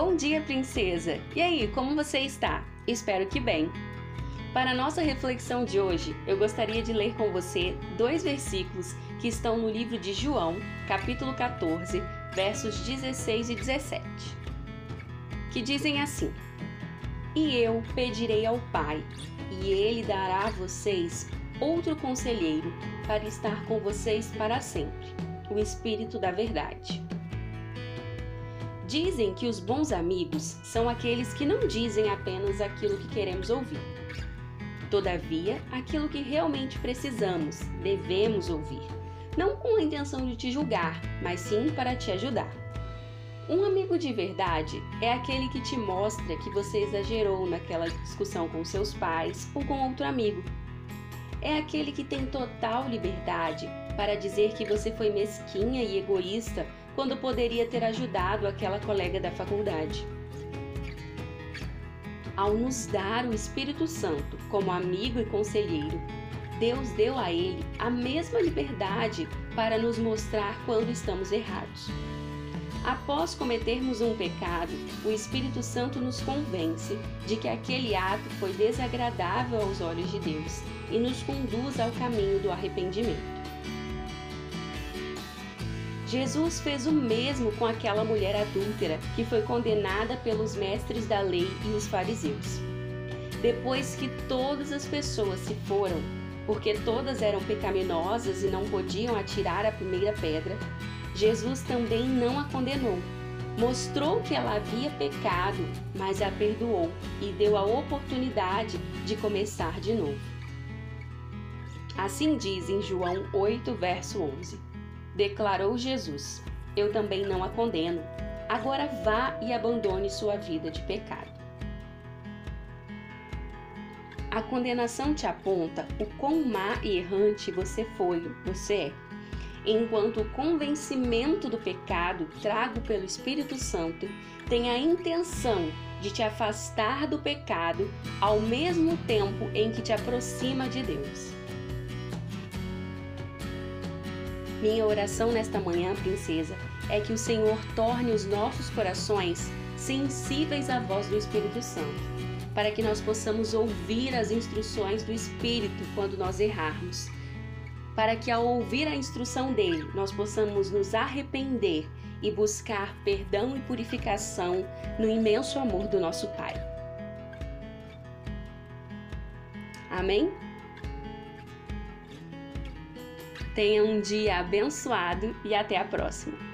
Bom dia, princesa! E aí, como você está? Espero que bem. Para a nossa reflexão de hoje, eu gostaria de ler com você dois versículos que estão no livro de João, capítulo 14, versos 16 e 17, que dizem assim: E eu pedirei ao Pai, e ele dará a vocês outro conselheiro para estar com vocês para sempre, o Espírito da Verdade. Dizem que os bons amigos são aqueles que não dizem apenas aquilo que queremos ouvir. Todavia, aquilo que realmente precisamos, devemos ouvir, não com a intenção de te julgar, mas sim para te ajudar. Um amigo de verdade é aquele que te mostra que você exagerou naquela discussão com seus pais ou com outro amigo. É aquele que tem total liberdade para dizer que você foi mesquinha e egoísta quando poderia ter ajudado aquela colega da faculdade. Ao nos dar o Espírito Santo como amigo e conselheiro, Deus deu a ele a mesma liberdade para nos mostrar quando estamos errados. Após cometermos um pecado, o Espírito Santo nos convence de que aquele ato foi desagradável aos olhos de Deus e nos conduz ao caminho do arrependimento. Jesus fez o mesmo com aquela mulher adúltera que foi condenada pelos mestres da lei e os fariseus. Depois que todas as pessoas se foram, porque todas eram pecaminosas e não podiam atirar a primeira pedra, Jesus também não a condenou. Mostrou que ela havia pecado, mas a perdoou e deu a oportunidade de começar de novo. Assim diz em João 8, verso 11. Declarou Jesus: Eu também não a condeno. Agora vá e abandone sua vida de pecado. A condenação te aponta o quão má e errante você foi, você é. Enquanto o convencimento do pecado, trago pelo Espírito Santo, tem a intenção de te afastar do pecado ao mesmo tempo em que te aproxima de Deus. Minha oração nesta manhã, princesa, é que o Senhor torne os nossos corações sensíveis à voz do Espírito Santo, para que nós possamos ouvir as instruções do Espírito quando nós errarmos. Para que ao ouvir a instrução dele, nós possamos nos arrepender e buscar perdão e purificação no imenso amor do nosso Pai. Amém? Tenha um dia abençoado e até a próxima!